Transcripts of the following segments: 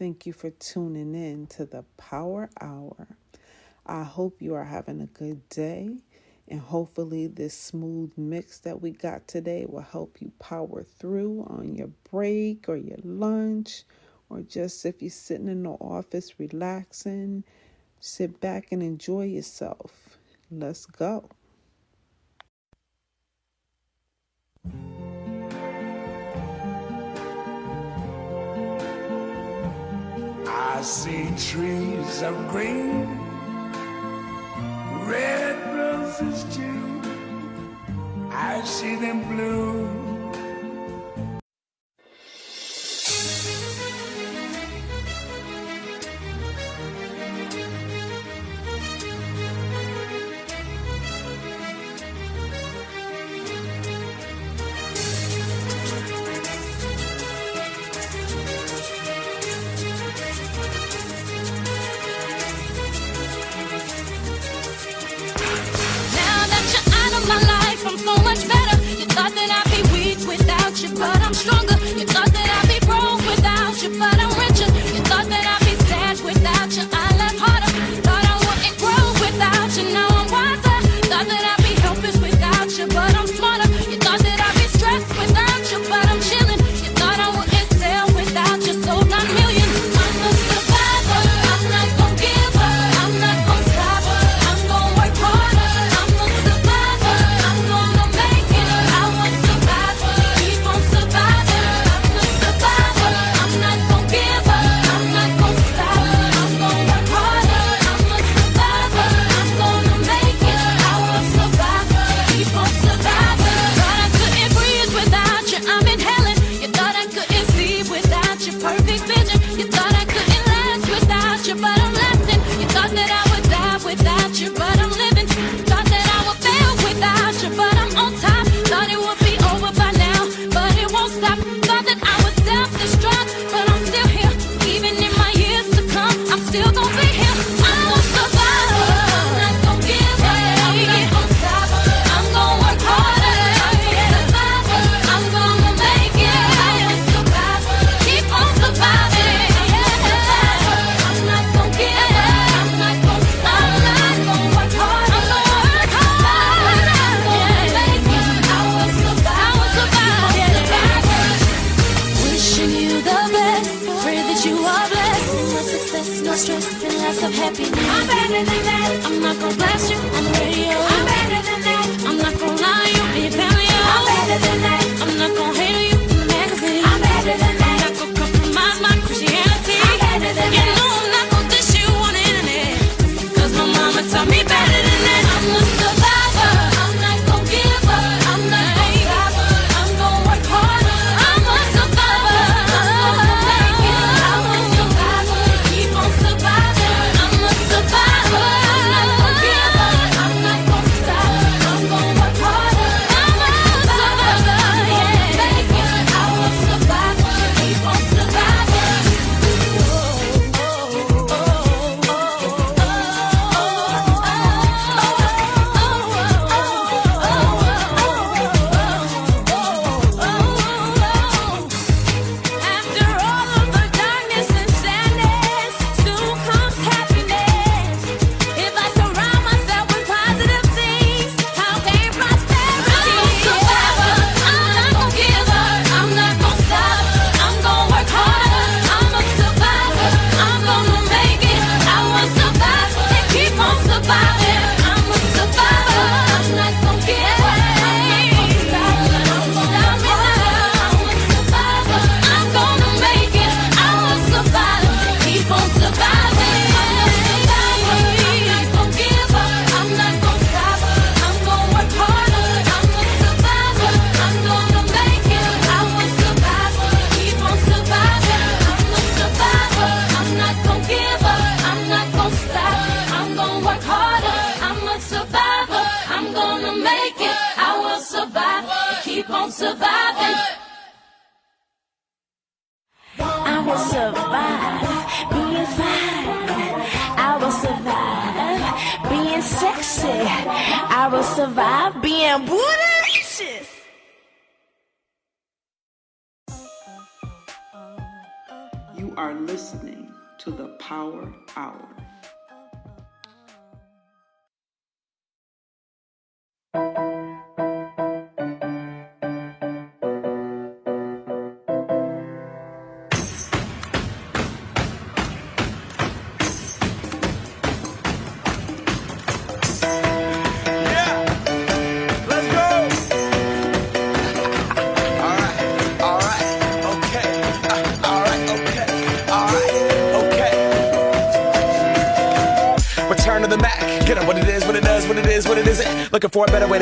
Thank you for tuning in to the Power Hour. I hope you are having a good day, and hopefully, this smooth mix that we got today will help you power through on your break or your lunch, or just if you're sitting in the office relaxing, sit back and enjoy yourself. Let's go. I see trees of green, red roses too. I see them blue.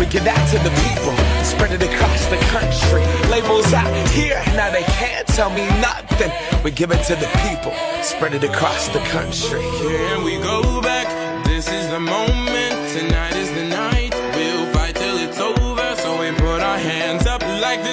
We give that to the people, spread it across the country. Labels out here, now they can't tell me nothing. We give it to the people, spread it across the country. Here we go back. This is the moment. Tonight is the night. We'll fight till it's over. So we put our hands up like the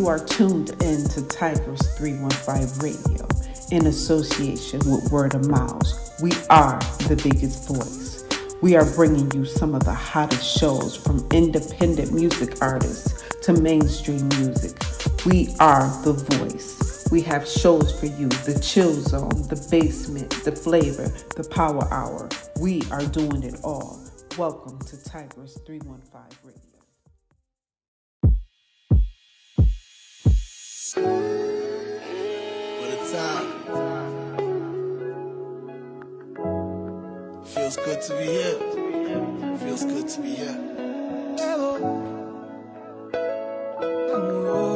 You are tuned in to Tigers 315 Radio in association with Word of Miles. We are the biggest voice. We are bringing you some of the hottest shows from independent music artists to mainstream music. We are the voice. We have shows for you the chill zone, the basement, the flavor, the power hour. We are doing it all. Welcome to Tigers 315 Radio. What a time. Feels good to be here. Feels good to be here. Hello. Hello.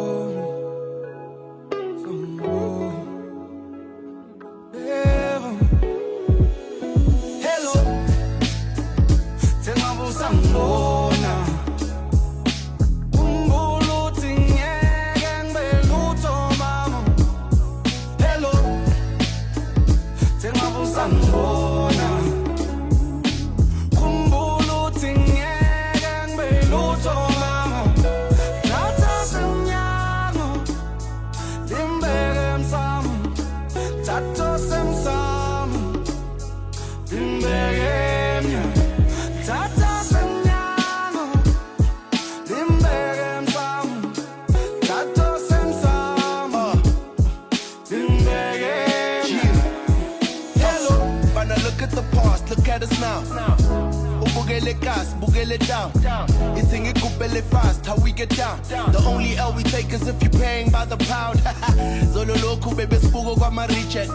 past, look at us now. Ubugele gas, bugele down. It's in it kupele fast, how we get down. The only L we take is if you're paying by the pound. Zolo loco, baby, spugo kwa mariche.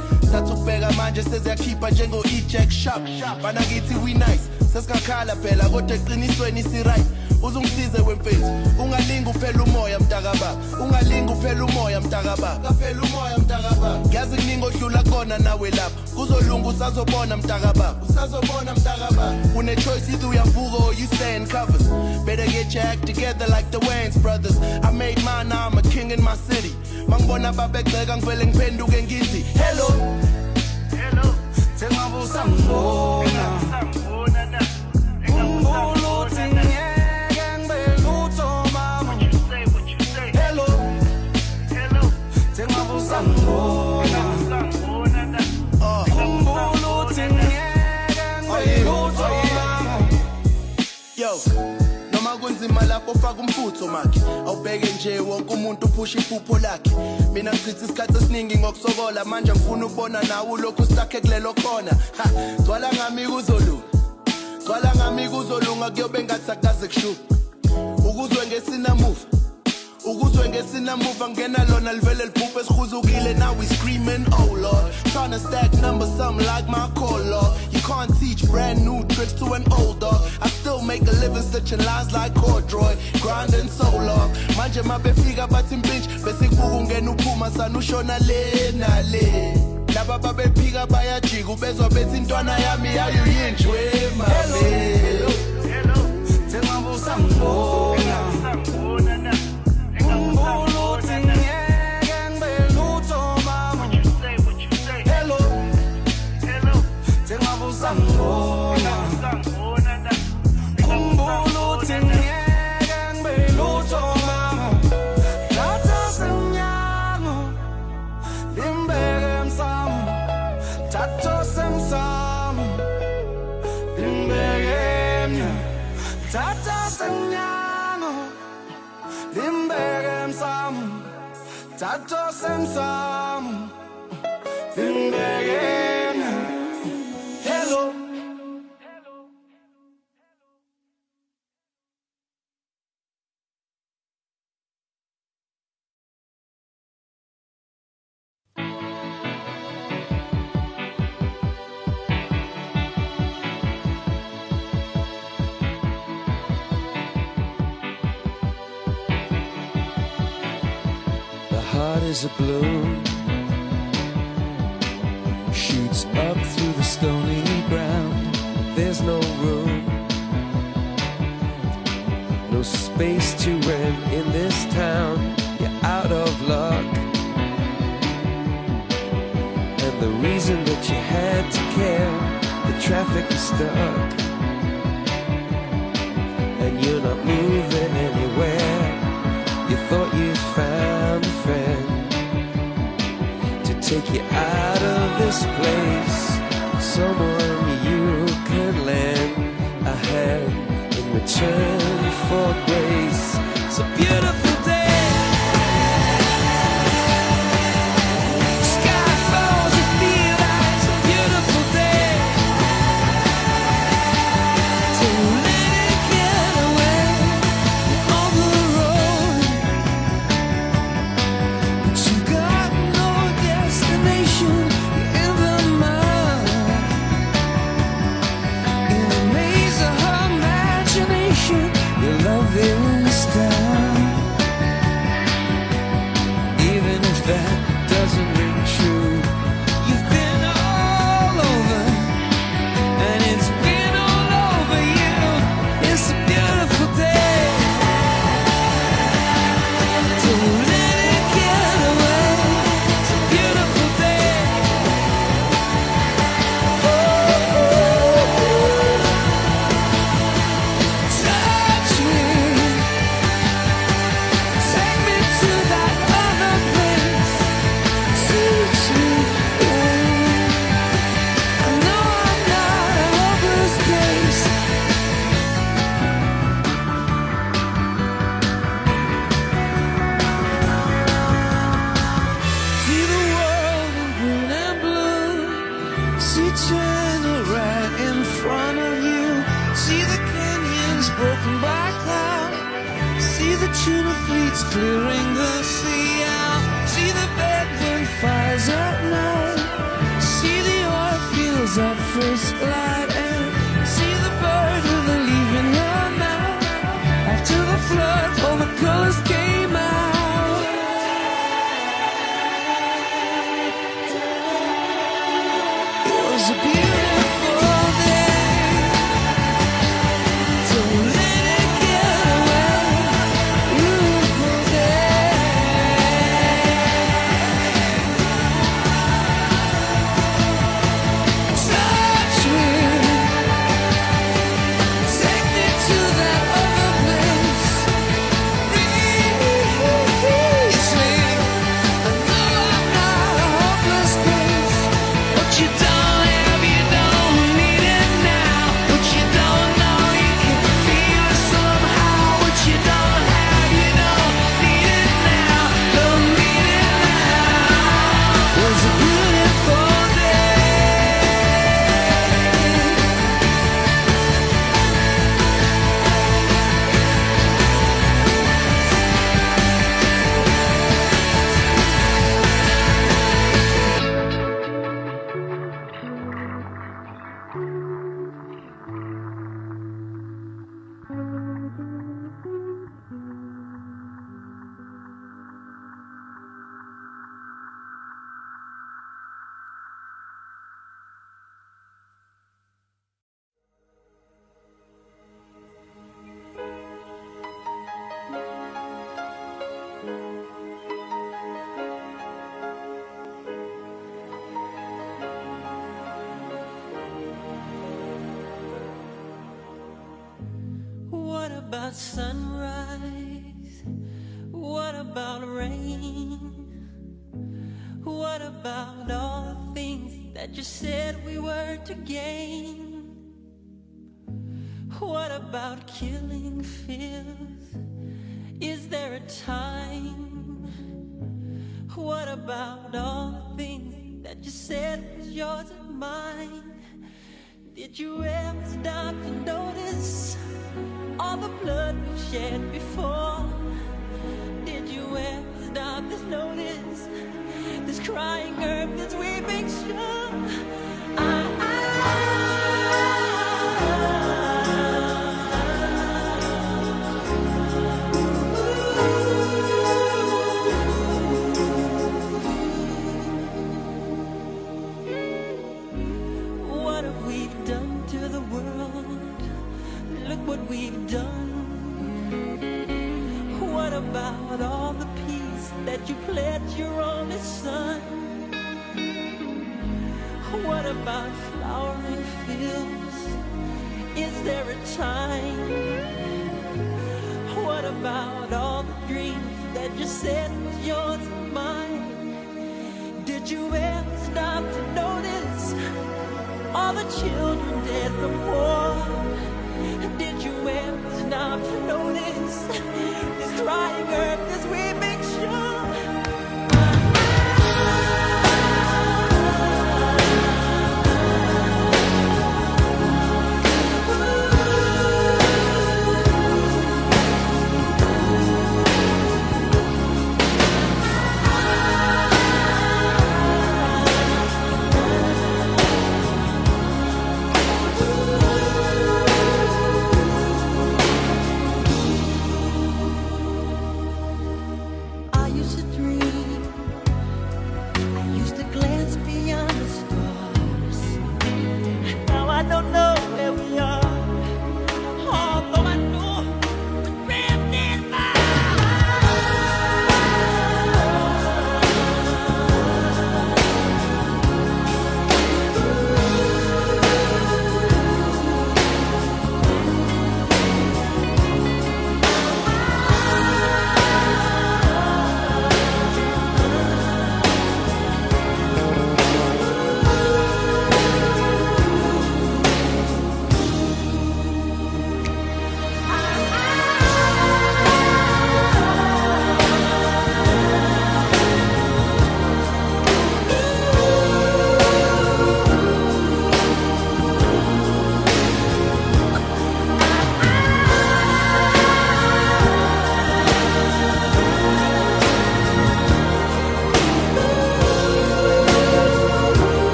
I keep a njengo eject sharp. Bana ngithi we nice. Sesikakhala phela kodwa eqinisweni si right. Uzungisize wemfethu. Ungalingi uphela umoya mntakababa ungalingi uphela umoya mntakababa kaphela umoya mntakababa ngiyazi kuningi odlula kona nawe lapha. Kuzolunga usazobona mntakababa usazobona mntakababa une-choice either uyavuka or you stay in covers. Better get your act together like the Wayans brothers. I made mine now I'm a king in my city. Mangibona babegceka ngivele ngiphenduke ngithi hello. Hello. Sengabe usangibona faka umfutho makhe awubheke nje wonke umuntu uphusha iphupho lakhe. Mina ngichitha isikhathi esiningi ngokusokola manje ngifuna ukubona nawe ulokhu stakhe kulelo khona. Ha gcwala ngami kuzolunga gcwala ngami kuzolunga kuyobe ngathi akaze kushuka ukuzwe ngesinamuva ukuzwe ngesinamuva ngena lona livele libhubhe esihuzukile now we screaming oh lord. Trying to stack numbers something like my call lord you can't teach brand new tricks to an old dog i still make a living stitching lines like corduroy grinding so long manje mabefika bathi mpintshi bese kubuka ungena uphuma sana ushona le nale laba babephika bayajika ubezwa bethi intwana yami yayo yinjwe mame sengabe usangibona Thatha semsamo a balloon,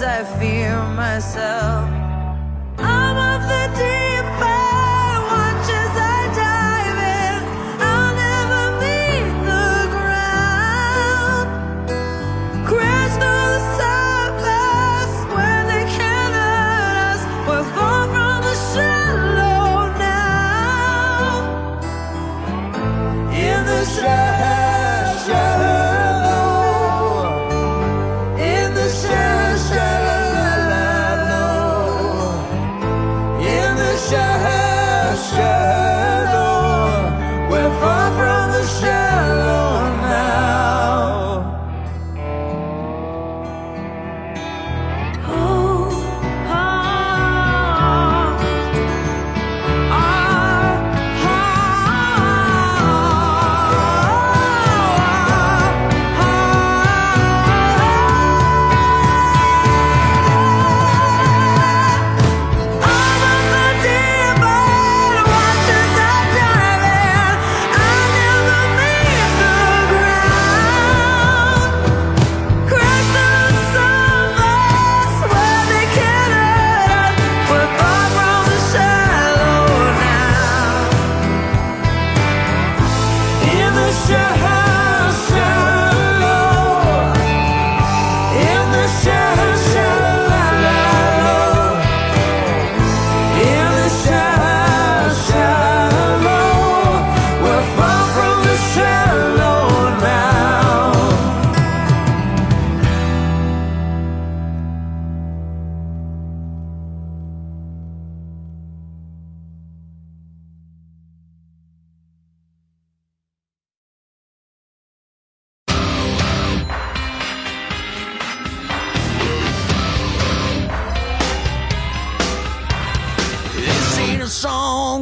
bad times, I fear myself.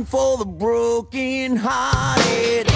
For the broken hearted.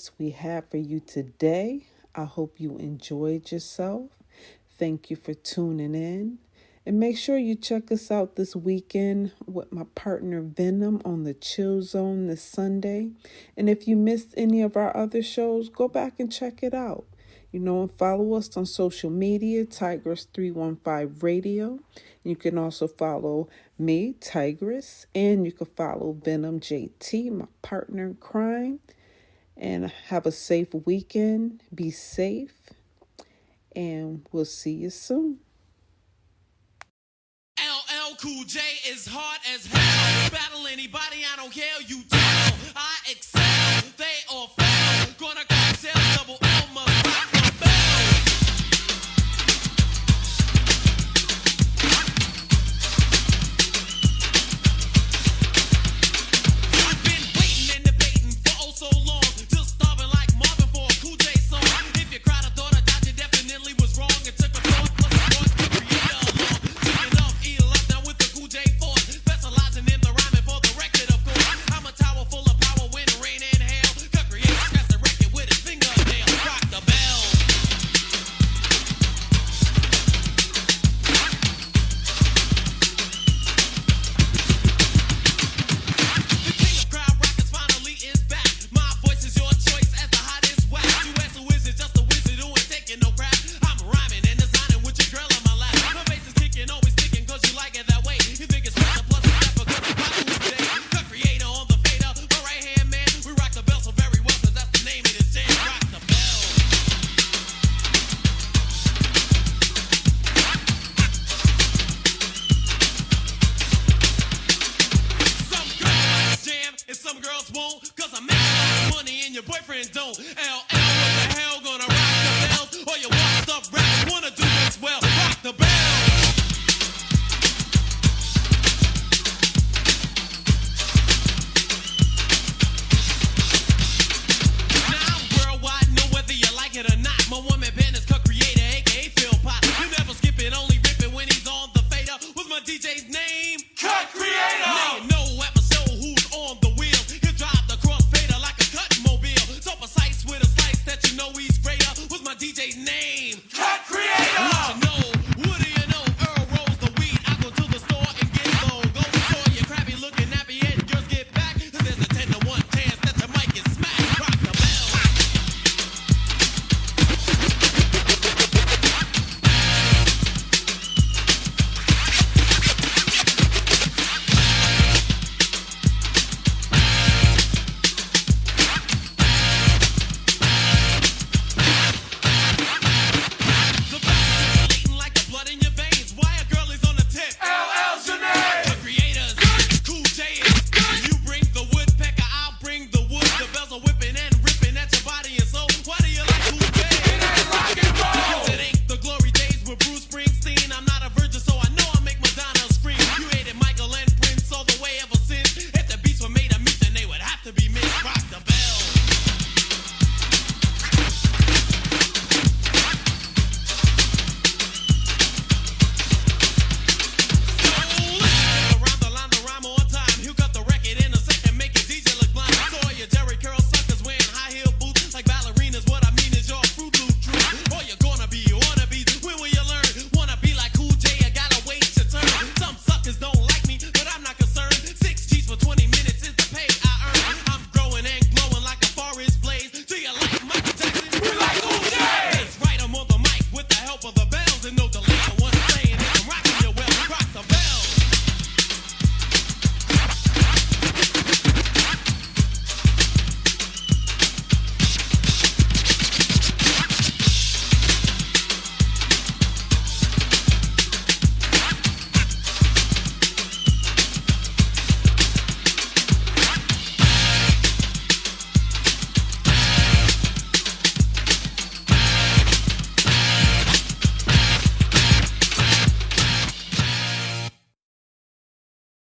Mix we have for you today. I hope you enjoyed yourself. Thank you for tuning in. And make sure you check us out this weekend with my partner Venom on the Chill Zone this Sunday. And if you missed any of our other shows, go back and check it out. You know, and follow us on social media, Tigress315 Radio. You can also follow me, Tigress, and you can follow Venom JT, my partner in crime. And have a safe weekend. Be safe. And we'll see you soon. LL Cool J is hard as hell. Battle anybody, I don't care. You tell. I excel. They all fail. Gonna cocktail double